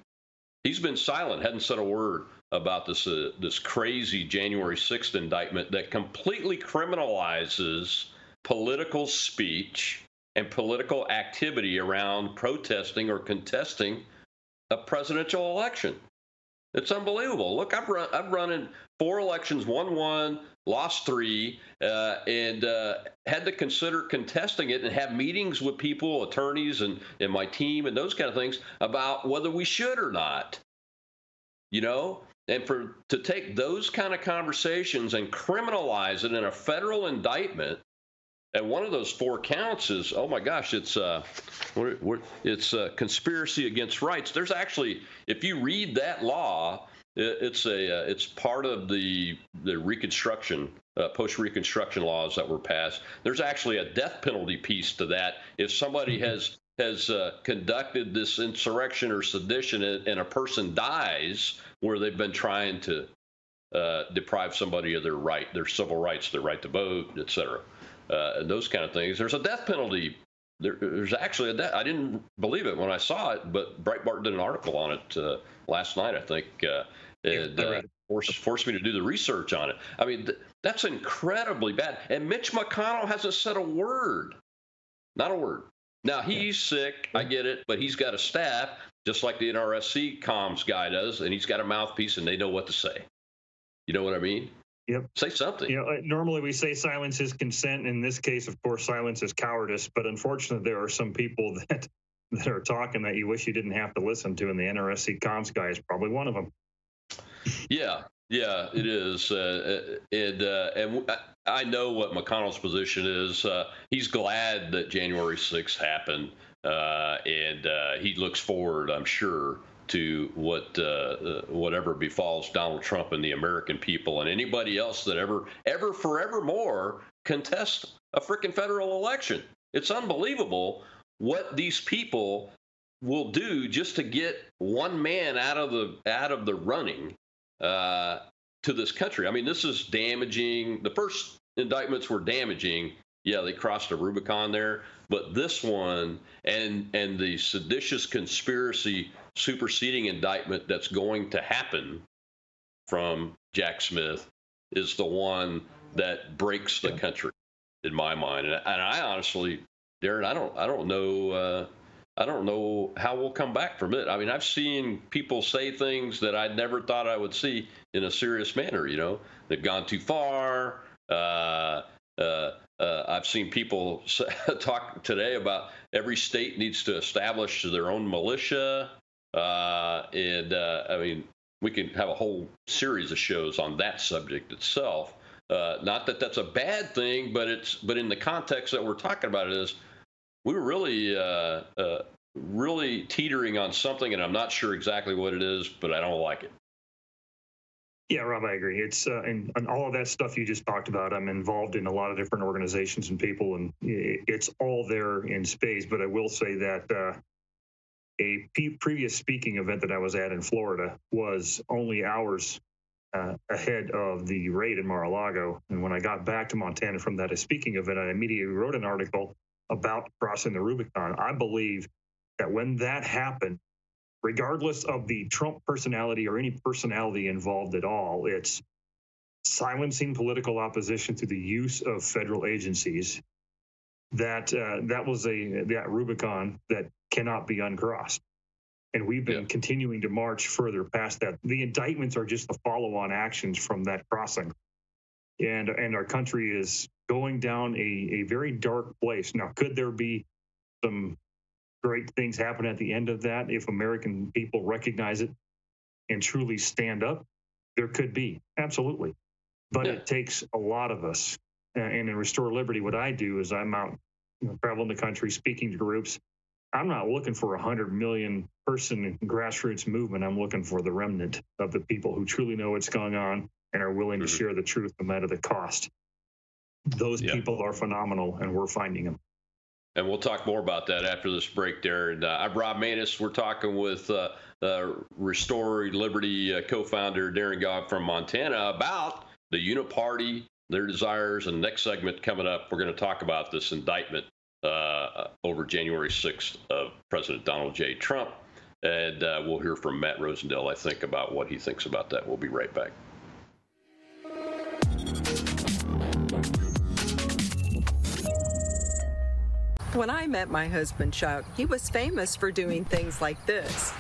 he's been silent, hadn't said a word about this uh, this crazy January 6th indictment that completely criminalizes political speech and political activity around protesting or contesting a presidential election. It's unbelievable. Look, I've run, I've run in four elections, won one, lost three, uh, and uh, had to consider contesting it and have meetings with people, attorneys, and, and my team, and those kind of things about whether we should or not. You know, and for to take those kind of conversations and criminalize it in a federal indictment and one of those four counts is, oh my gosh, it's uh, it's uh, conspiracy against rights. There's actually, if you read that law, it's a uh, it's part of the the Reconstruction uh, post Reconstruction laws that were passed. There's actually a death penalty piece to that. If somebody mm-hmm. has has uh, conducted this insurrection or sedition and, and, a person dies where they've been trying to uh, deprive somebody of their right, their civil rights, their right to vote, et cetera uh, those kind of things. There's a death penalty. There, there's actually a death. I didn't believe it when I saw it, but Breitbart did an article on it uh, last night, I think. Uh, and uh, forced, forced me to do the research on it. I mean, th- that's incredibly bad. And Mitch McConnell hasn't said a word. Not a word. Now, he's sick. I get it. But he's got a staff, just like the NRSC comms guy does, and he's got a mouthpiece, and they know what to say. You know what I mean? Yep. Say something. You know, normally we say silence is consent. In this case, of course, silence is cowardice. But unfortunately, there are some people [LAUGHS] that that are talking that you wish you didn't have to listen to, and the NRSC comms guy is probably one of them. Yeah, yeah, it is. Uh, and uh, and I know what McConnell's position is. Uh, he's glad that January 6th happened, uh, and uh, he looks forward, I'm sure, to what uh, uh, whatever befalls Donald Trump and the American people and anybody else that ever ever forevermore contest a freaking federal election. It's unbelievable what these people will do just to get one man out of the out of the running uh, to this country. I mean, this is damaging. The first indictments were damaging. Yeah, they crossed a Rubicon there, but this one and and the seditious conspiracy superseding indictment that's going to happen from Jack Smith is the one that breaks the country, in my mind. And, and I honestly, Darin, I don't, I don't know, uh, I don't know how we'll come back from it. I mean, I've seen people say things that I never thought I would see in a serious manner. You know, they've gone too far. Uh, uh, uh, I've seen people [LAUGHS] talk today about every state needs to establish their own militia. Uh, and uh, I mean, we can have a whole series of shows on that subject itself. Uh, not that that's a bad thing, but it's but in the context that we're talking about it is we're really uh, uh, really teetering on something, and I'm not sure exactly what it is, but I don't like it. Yeah, Rob, I agree. It's uh, and, and all of that stuff you just talked about. I'm involved in a lot of different organizations and people, and it's all there in space. But I will say that uh, a previous speaking event that I was at in Florida was only hours uh, ahead of the raid in Mar-a-Lago. And when I got back to Montana from that speaking event, I immediately wrote an article about crossing the Rubicon. I believe that when that happened, regardless of the Trump personality or any personality involved at all, it's silencing political opposition through the use of federal agencies that uh, that was a that Rubicon that cannot be uncrossed. And we've been Yeah. continuing to march further past that. The indictments are just the follow-on actions from that crossing. And and our country is going down a, a very dark place. Now, could there be some great things happen at the end of that if American people recognize it and truly stand up? There could be, absolutely. But Yeah. it takes a lot of us. Uh, And in Restore Liberty, what I do is I'm out you know, traveling the country, speaking to groups. I'm not looking for a hundred million person grassroots movement. I'm looking for the remnant of the people who truly know what's going on and are willing to Mhm. share the truth no matter the cost. Those Yeah. people are phenomenal, and we're finding them. And we'll talk more about that after this break, Darin. Uh, I'm Rob Maness. We're talking with uh, uh, Restore Liberty uh, co founder Darin Gaub from Montana about the Uniparty, their desires. And next segment coming up, we're going to talk about this indictment uh, over January 6th of President Donald J. Trump. And uh, we'll hear from Matt Rosendale, I think, about what he thinks about that. We'll be right back. When I met my husband, Chuck, he was famous for doing things like this.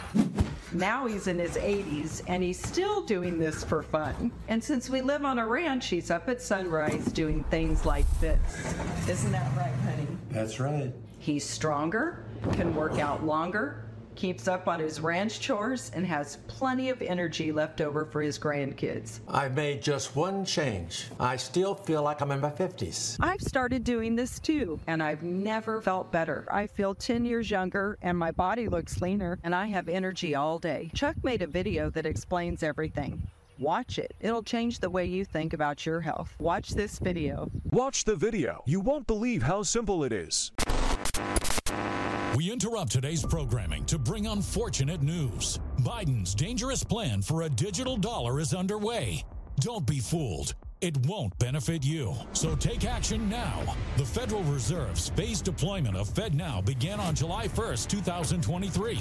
Now he's in his 80s and he's still doing this for fun. And since we live on a ranch, he's up at sunrise doing things like this. Isn't that right, honey? That's right. He's stronger, can work out longer, keeps up on his ranch chores, and has plenty of energy left over for his grandkids. I've made just one change. I still feel like I'm in my 50s. I've started doing this too, and I've never felt better. I feel 10 years younger, and my body looks leaner, and I have energy all day. Chuck made a video that explains everything. Watch it. It'll change the way you think about your health. Watch this video. Watch the video. You won't believe how simple it is. We interrupt today's programming to bring unfortunate news. Biden's dangerous plan for a digital dollar is underway. Don't be fooled. It won't benefit you. So take action now. The Federal Reserve's phased deployment of FedNow began on July 1st, 2023.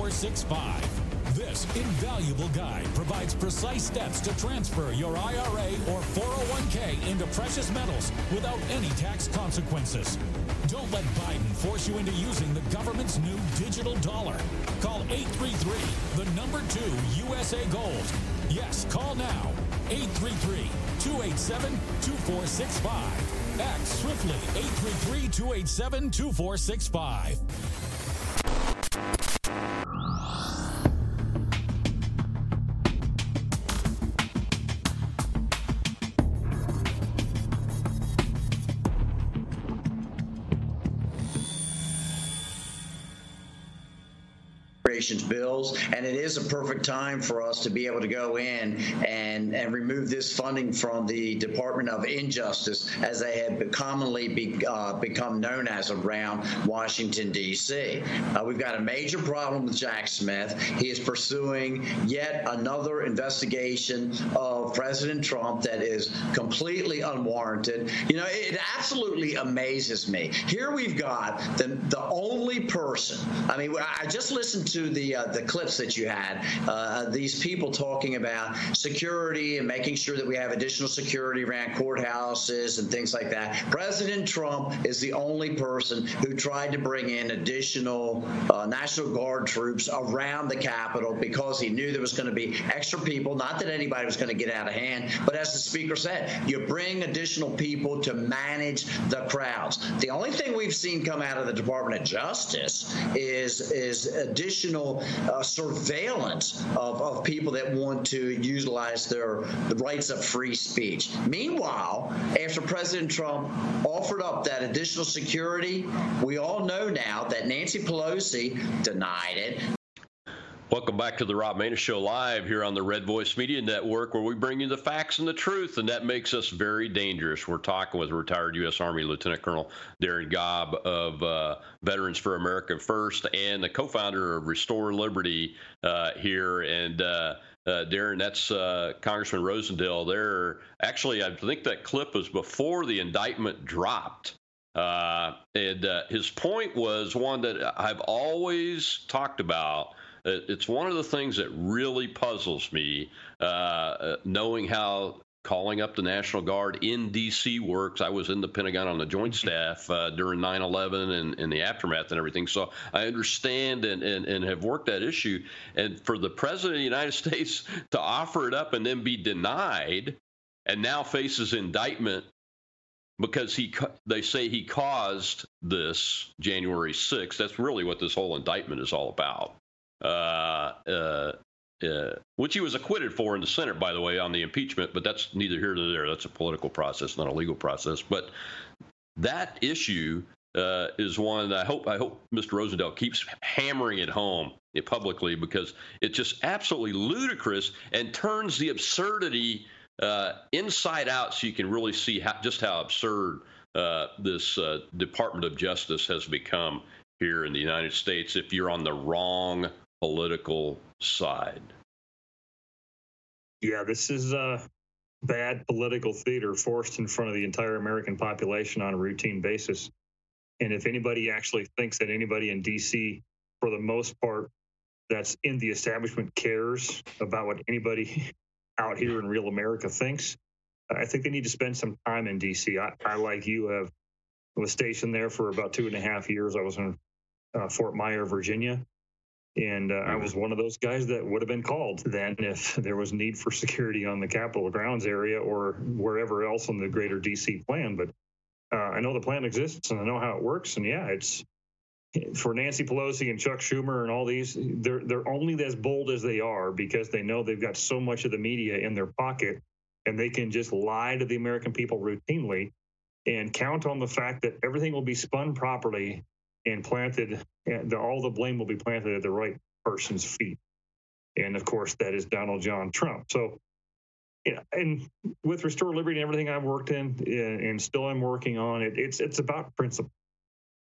2465. This invaluable guide provides precise steps to transfer your IRA or 401k into precious metals without any tax consequences. Don't let Biden force you into using the government's new digital dollar. Call 833, the number 2 USA Gold. Yes, call now 833 287 2465. Act swiftly 833 287 2465. Appropriations bills, and it is a perfect time for us to be able to go in and, and remove this funding from the Department of Injustice, as they have commonly be, uh, become known as around Washington, D.C. Uh, we've got a major problem with Jack Smith. He is pursuing yet another investigation of President Trump that is completely unwarranted. You know, it absolutely amazes me. Here we've got the, the only person, I mean, I just listened to the uh, the clips that you had. Uh, these people talking about security and making sure that we have additional security around courthouses and things like that. President Trump is the only person who tried to bring in additional uh, National Guard troops around the Capitol because he knew there was going to be extra people. Not that anybody was going to get out of hand, but as the speaker said, you bring additional people to manage the crowds. The only thing we've seen come out of the Department of Justice is is additional uh, surveillance of, of people that want to utilize their the rights of free speech. Meanwhile, after President Trump offered up that additional security, we all know now that Nancy Pelosi denied it. Welcome back to the Rob Maness Show live here on the Red Voice Media Network, where we bring you the facts and the truth, and that makes us very dangerous. We're talking with retired U.S. Army Lieutenant Colonel Darin Gaub of uh, Veterans for America First and the co-founder of Restore Liberty uh, here. And uh, uh Darin, that's uh, Congressman Rosendale. There, actually, I think that clip was before the indictment dropped. Uh, and his point was one that I've always talked about it's one of the things that really puzzles me, uh, uh knowing how calling up the National Guard in D.C. works. I was in the Pentagon on the Joint mm-hmm. Staff uh, during 9 11 and, and, the aftermath and everything. So I understand and, and, and have worked that issue. And for the President of the United [LAUGHS] States to offer it up and then be denied and now faces indictment because he they say he caused this January 6th. That's really what this whole indictment is all about. Uh, uh, uh, which he was acquitted for in the Senate, by the way, on the impeachment. But that's neither here nor there. That's a political process, not a legal process. But that issue uh, is one that I hope I hope Mr. Rosendale keeps hammering it home publicly because it's just absolutely ludicrous and turns the absurdity uh, inside out, so you can really see how, just how absurd uh, this Department of Justice has become here in the United States. If you're on the wrong political side. Yeah, this is uh, bad political theater forced in front of the entire American population on a routine basis. And if anybody actually thinks that anybody in DC, for the most part, that's in the establishment cares about what anybody [LAUGHS] out here in real America thinks, I think they need to spend some time in DC. I, I like you, have was stationed there for about two and a half years. I was in uh, Fort Myer, Virginia. And uh, I was one of those guys that would have been called then if there was need for security on the Capitol grounds area or wherever else in the greater DC plan. But uh, I know the plan exists and I know how it works. And yeah, it's for Nancy Pelosi and Chuck Schumer and all these, they're they're only as bold as they are because they know they've got so much of the media in their pocket and they can just lie to the American people routinely and count on the fact that everything will be spun properly and planted, and the, all the blame will be planted at the right person's feet. And of course, that is Donald John Trump. So, and with Restore Liberty and everything I've worked in and still I'm working on, it, it's it's about principle.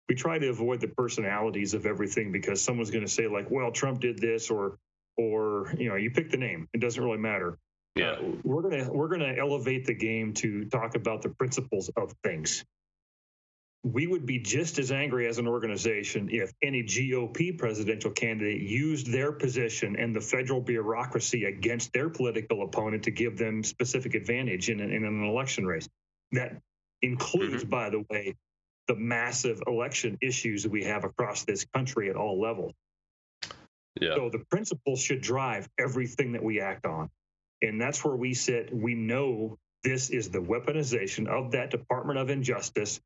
We try to avoid the personalities of everything because someone's going to say like, "Well, Trump did this," or, or you know, you pick the name. It doesn't really matter. Yeah, uh, we're gonna we're gonna elevate the game to talk about the principles of things we would be just as angry as an organization if any GOP presidential candidate used their position and the federal bureaucracy against their political opponent to give them specific advantage in, in an election race. That includes, mm-hmm. by the way, the massive election issues that we have across this country at all levels. Yeah. So the principles should drive everything that we act on. And that's where we sit. We know this is the weaponization of that Department of Injustice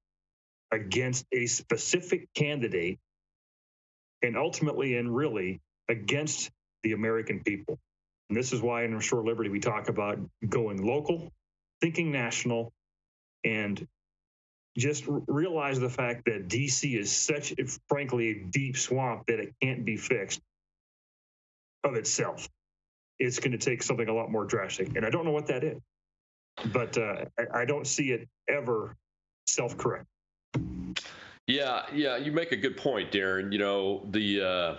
against a specific candidate and ultimately and really against the American people. And this is why in Restore Liberty we talk about going local, thinking national, and just realize the fact that DC is such, frankly, a deep swamp that it can't be fixed of itself. It's going to take something a lot more drastic. And I don't know what that is, but uh, I, I don't see it ever self correct. Yeah, yeah, you make a good point, Darin. You know, the uh,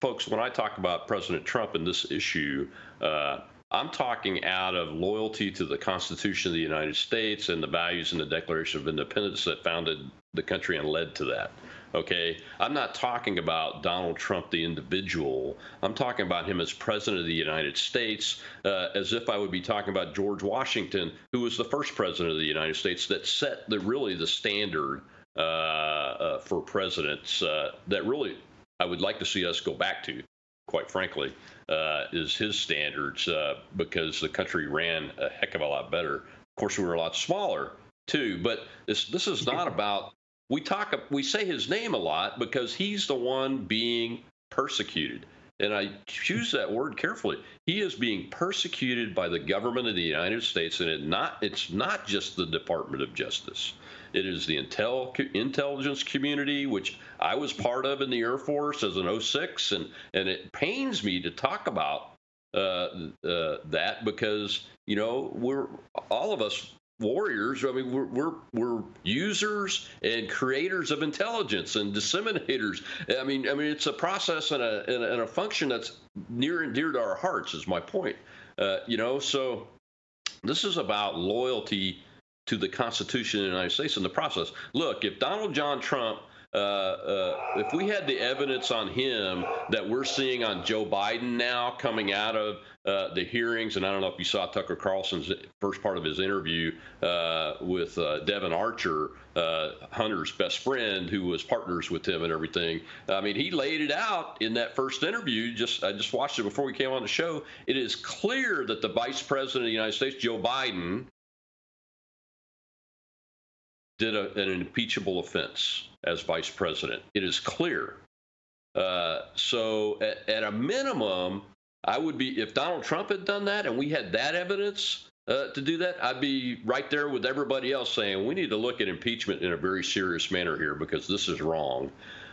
folks, when I talk about President Trump and this issue, uh, I'm talking out of loyalty to the Constitution of the United States and the values in the Declaration of Independence that founded the country and led to that. Okay, I'm not talking about Donald Trump, the individual. I'm talking about him as president of the United States, uh, as if I would be talking about George Washington, who was the first president of the United States that set the really the standard uh, uh, for presidents uh, that really I would like to see us go back to, quite frankly, uh, is his standards uh, because the country ran a heck of a lot better. Of course, we were a lot smaller too, but this this is not about. We talk, we say his name a lot because he's the one being persecuted. and I choose that word carefully. He is being persecuted by the government of the United States, and it not it's not just the Department of Justice. It is the intel intelligence community, which I was part of in the Air Force as an 06, and and it pains me to talk about uh, uh, that because you know we're all of us warriors. I mean, we're, we're, we're users and creators of intelligence and disseminators. I mean, I mean, it's a process and a, and a, and a function that's near and dear to our hearts. Is my point. Uh, you know, so this is about loyalty to the Constitution of the United States in the process. Look, if Donald John Trump uh, uh, if we had the evidence on him that we're seeing on Joe Biden now coming out of uh, the hearings, and I don't know if you saw Tucker Carlson's first part of his interview uh, with uh, Devon Archer, Hunter's best friend, who was partners with him and everything. I mean, he laid it out in that first interview. Just I just watched it before we came on the show. It is clear that the Vice President of the United States, Joe Biden, did a, an impeachable offense as vice president. It is clear. Uh, so, at, at, a minimum, I would be, if Donald Trump had done that and we had that evidence uh, to do that, I'd be right there with everybody else saying we need to look at impeachment in a very serious manner here because this is wrong.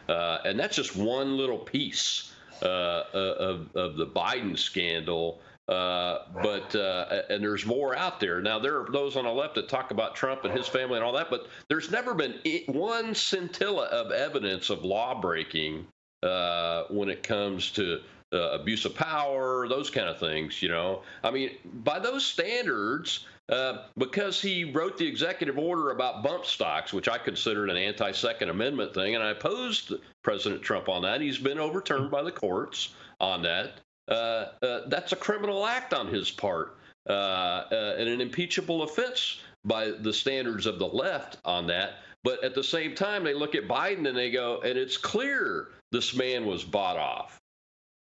Uh, and that's just one little piece uh, of, of the Biden scandal. Uh, but uh, and there's more out there now. There are those on the left that talk about Trump and his family and all that, but there's never been one scintilla of evidence of law breaking uh, when it comes to uh, abuse of power, those kind of things. You know, I mean, by those standards, uh, because he wrote the executive order about bump stocks, which I considered an anti Second Amendment thing, and I opposed President Trump on that. He's been overturned by the courts on that. Uh, uh, that's a criminal act on his part uh, and an impeachable offense by the standards of the left on that. But at the same time, they look at Biden and they go, and it's clear this man was bought off,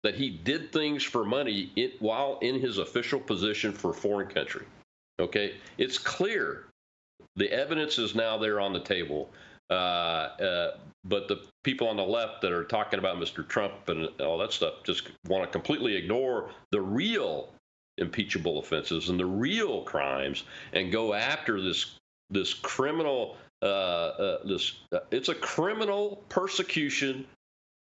that he did things for money it, while in his official position for a foreign country. Okay, it's clear. The evidence is now there on the table. Uh, uh, but the people on the left that are talking about Mr. Trump and all that stuff just want to completely ignore the real impeachable offenses and the real crimes and go after this this criminal uh, uh, this uh, it's a criminal persecution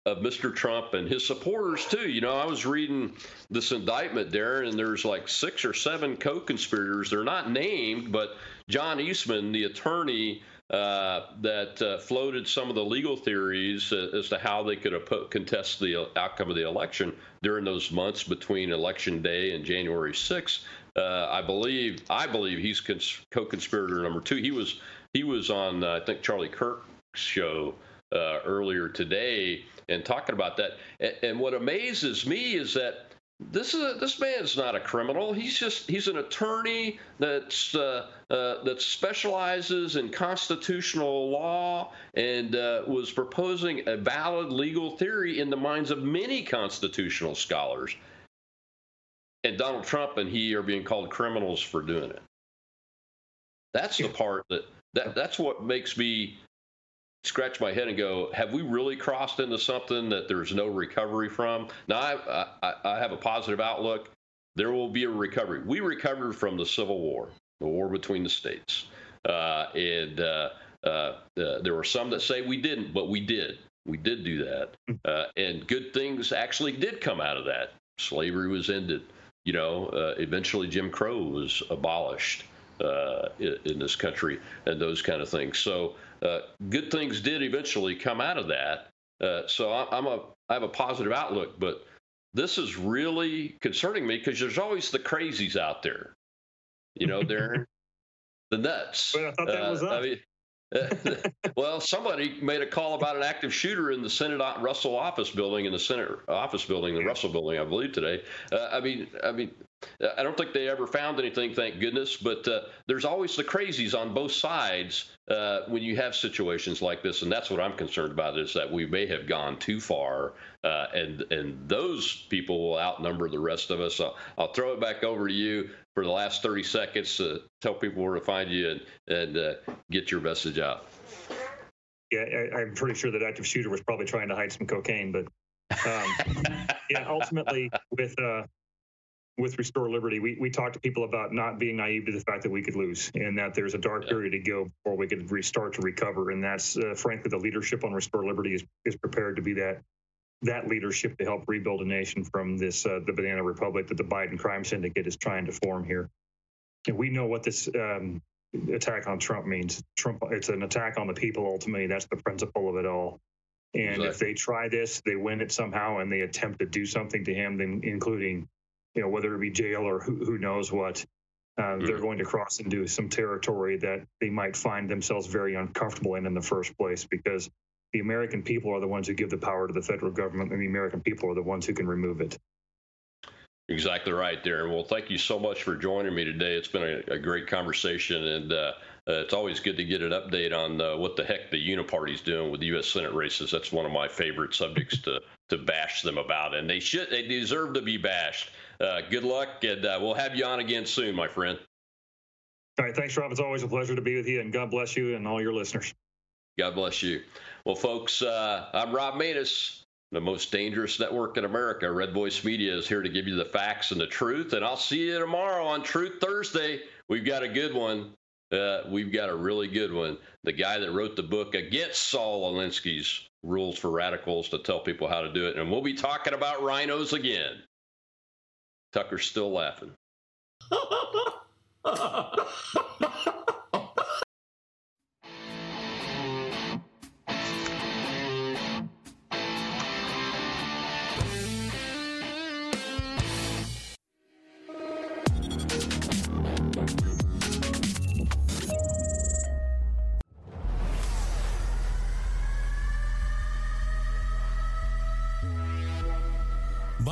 of Mr. Trump and his supporters too. You know, I was reading this indictment, Darin, and there's like six or seven co-conspirators. They're not named, but John Eastman, the attorney uh, that uh, floated some of the legal theories uh, as to how they could contest the outcome of the election during those months between election day and January 6th. Uh, I believe I believe he's cons- co-conspirator number two. He was he was on uh, I think Charlie Kirk's show earlier today and talking about that. And, and what amazes me is that this is a, this man's not a criminal. He's just he's an attorney that's uh, uh, that specializes in constitutional law and uh, was proposing a valid legal theory in the minds of many constitutional scholars. And Donald Trump and he are being called criminals for doing it. That's the part that, that that's what makes me scratch my head and go, have we really crossed into something that there's no recovery from? Now, I, I, I have a positive outlook. There will be a recovery. We recovered from the Civil War, the war between the states. Uh, and uh, uh, uh there were some that say we didn't, but we did. We did do that. Hmm. Uh, and good things actually did come out of that. Slavery was ended. You know, uh, eventually Jim Crow was abolished in, in this country and those kind of things. So, good things did eventually come out of that. Uh, so I, am a I have a positive outlook, but this is really concerning me because there's always the crazies out there. You know, they're [LAUGHS] the nuts. Well, I thought that was uh, I mean, [LAUGHS] well, somebody made a call about an active shooter in the Senate Russell office building, in the Senate office building, the Russell building, I believe today. Uh, I mean, I mean, I don't think they ever found anything, thank goodness. But uh, there's always the crazies on both sides uh, when you have situations like this, and that's what I'm concerned about is that we may have gone too far, uh, and and those people will outnumber the rest of us. So I'll throw it back over to you for the last 30 seconds to tell people where to find you and, and uh, get your message out. Yeah, I, am pretty sure that active shooter was probably trying to hide some cocaine, but Um, [LAUGHS] yeah, ultimately, with uh, with Restore Liberty, we, we talked to people about not being naive to the fact that we could lose and that there's a dark yeah. period to go before we could restart to recover. And that's uh, frankly the leadership on Restore Liberty is, is prepared to be that that leadership to help rebuild a nation from this uh, the banana republic that the Biden crime syndicate is trying to form here. And we know what this um, attack on Trump means. Trump it's an attack on the people ultimately. That's the principle of it all. And exactly. if they try this, they win it somehow, and they attempt to do something to him, then including you know, whether it be jail or who, who knows what, uh, mm-hmm. they're going to cross into some territory that they might find themselves very uncomfortable in in the first place because the American people are the ones who give the power to the federal government, and the American people are the ones who can remove it. Exactly right, Darin. Well, thank you so much for joining me today. It's been a, a great conversation, and uh, uh, it's always good to get an update on uh, what the heck the Uniparty's doing with the U.S. Senate races. That's one of my favorite subjects to to bash them about, and they should they deserve to be bashed. Uh, good luck, and uh, we'll have you on again soon, my friend. All right, thanks, Rob. It's always a pleasure to be with you, and God bless you and all your listeners. God bless you. Well, folks, uh, I'm Rob Maness, the most dangerous network in America. Red Voice Media is here to give you the facts and the truth, and I'll see you tomorrow on Truth Thursday. We've got a good one. Uh, we've got a really good one. The guy that wrote the book against Saul Alinsky's rules for radicals to tell people how to do it. And we'll be talking about RINOs again. Tucker's still laughing. [LAUGHS]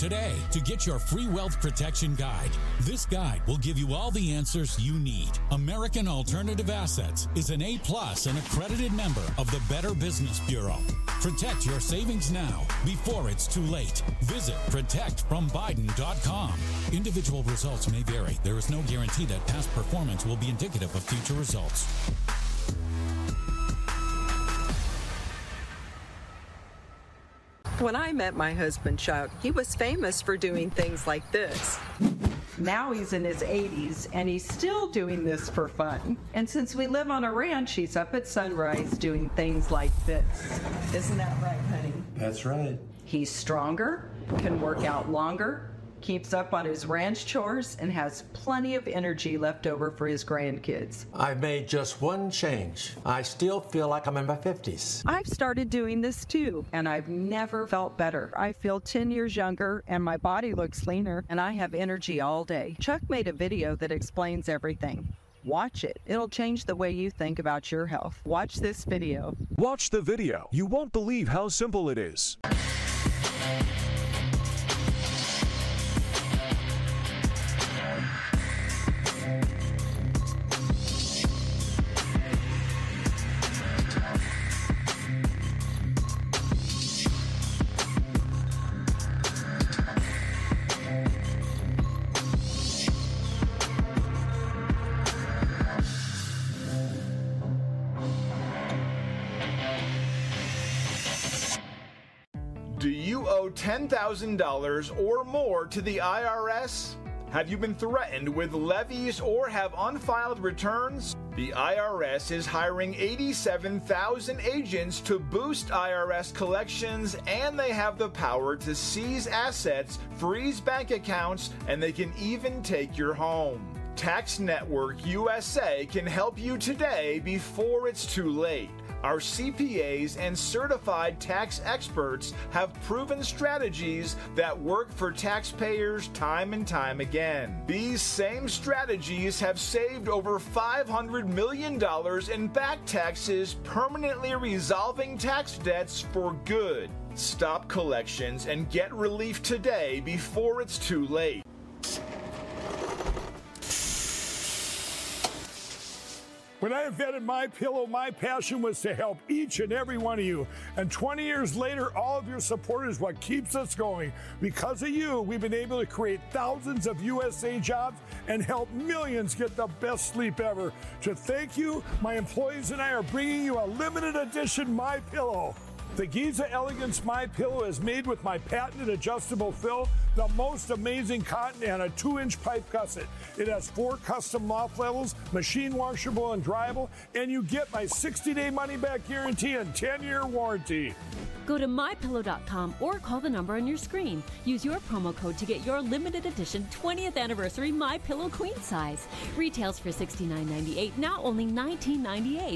today to get your free wealth protection guide. This guide will give you all the answers you need. American Alternative Assets is an A plus and accredited member of the Better Business Bureau. Protect your savings now before it's too late. Visit protectfrombiden.com. Individual results may vary. There is no guarantee that past performance will be indicative of future results. When I met my husband, Chuck, he was famous for doing things like this. Now he's in his 80s and he's still doing this for fun. And since we live on a ranch, he's up at sunrise doing things like this. Isn't that right, honey? That's right. He's stronger, can work out longer, keeps up on his ranch chores, and has plenty of energy left over for his grandkids. I've made just one change. I still feel like I'm in my 50s. I've started doing this too, and I've never felt better. I feel 10 years younger, and my body looks leaner, and I have energy all day. Chuck made a video that explains everything. Watch it. It'll change the way you think about your health. Watch this video. Watch the video. You won't believe how simple it is. $10,000 or more to the IRS? Have you been threatened with levies or have unfiled returns? The IRS is hiring 87,000 agents to boost IRS collections, and they have the power to seize assets, freeze bank accounts, and they can even take your home. Tax Network USA can help you today before it's too late. Our CPAs and certified tax experts have proven strategies that work for taxpayers time and time again. These same strategies have saved over $500 million in back taxes, permanently resolving tax debts for good. Stop collections and get relief today before it's too late. When I invented My Pillow, my passion was to help each and every one of you. And 20 years later, all of your support is what keeps us going. Because of you, we've been able to create thousands of USA jobs and help millions get the best sleep ever. To thank you, my employees and I are bringing you a limited edition My Pillow. The Giza Elegance My Pillow is made with my patented adjustable fill, the most amazing cotton, and a two-inch pipe gusset. It has four custom loft levels, machine washable and dryable, and you get my 60-day money-back guarantee and 10-year warranty. Go to mypillow.com or call the number on your screen. Use your promo code to get your limited edition 20th anniversary My Pillow queen size. Retails for $69.98, now only $19.98.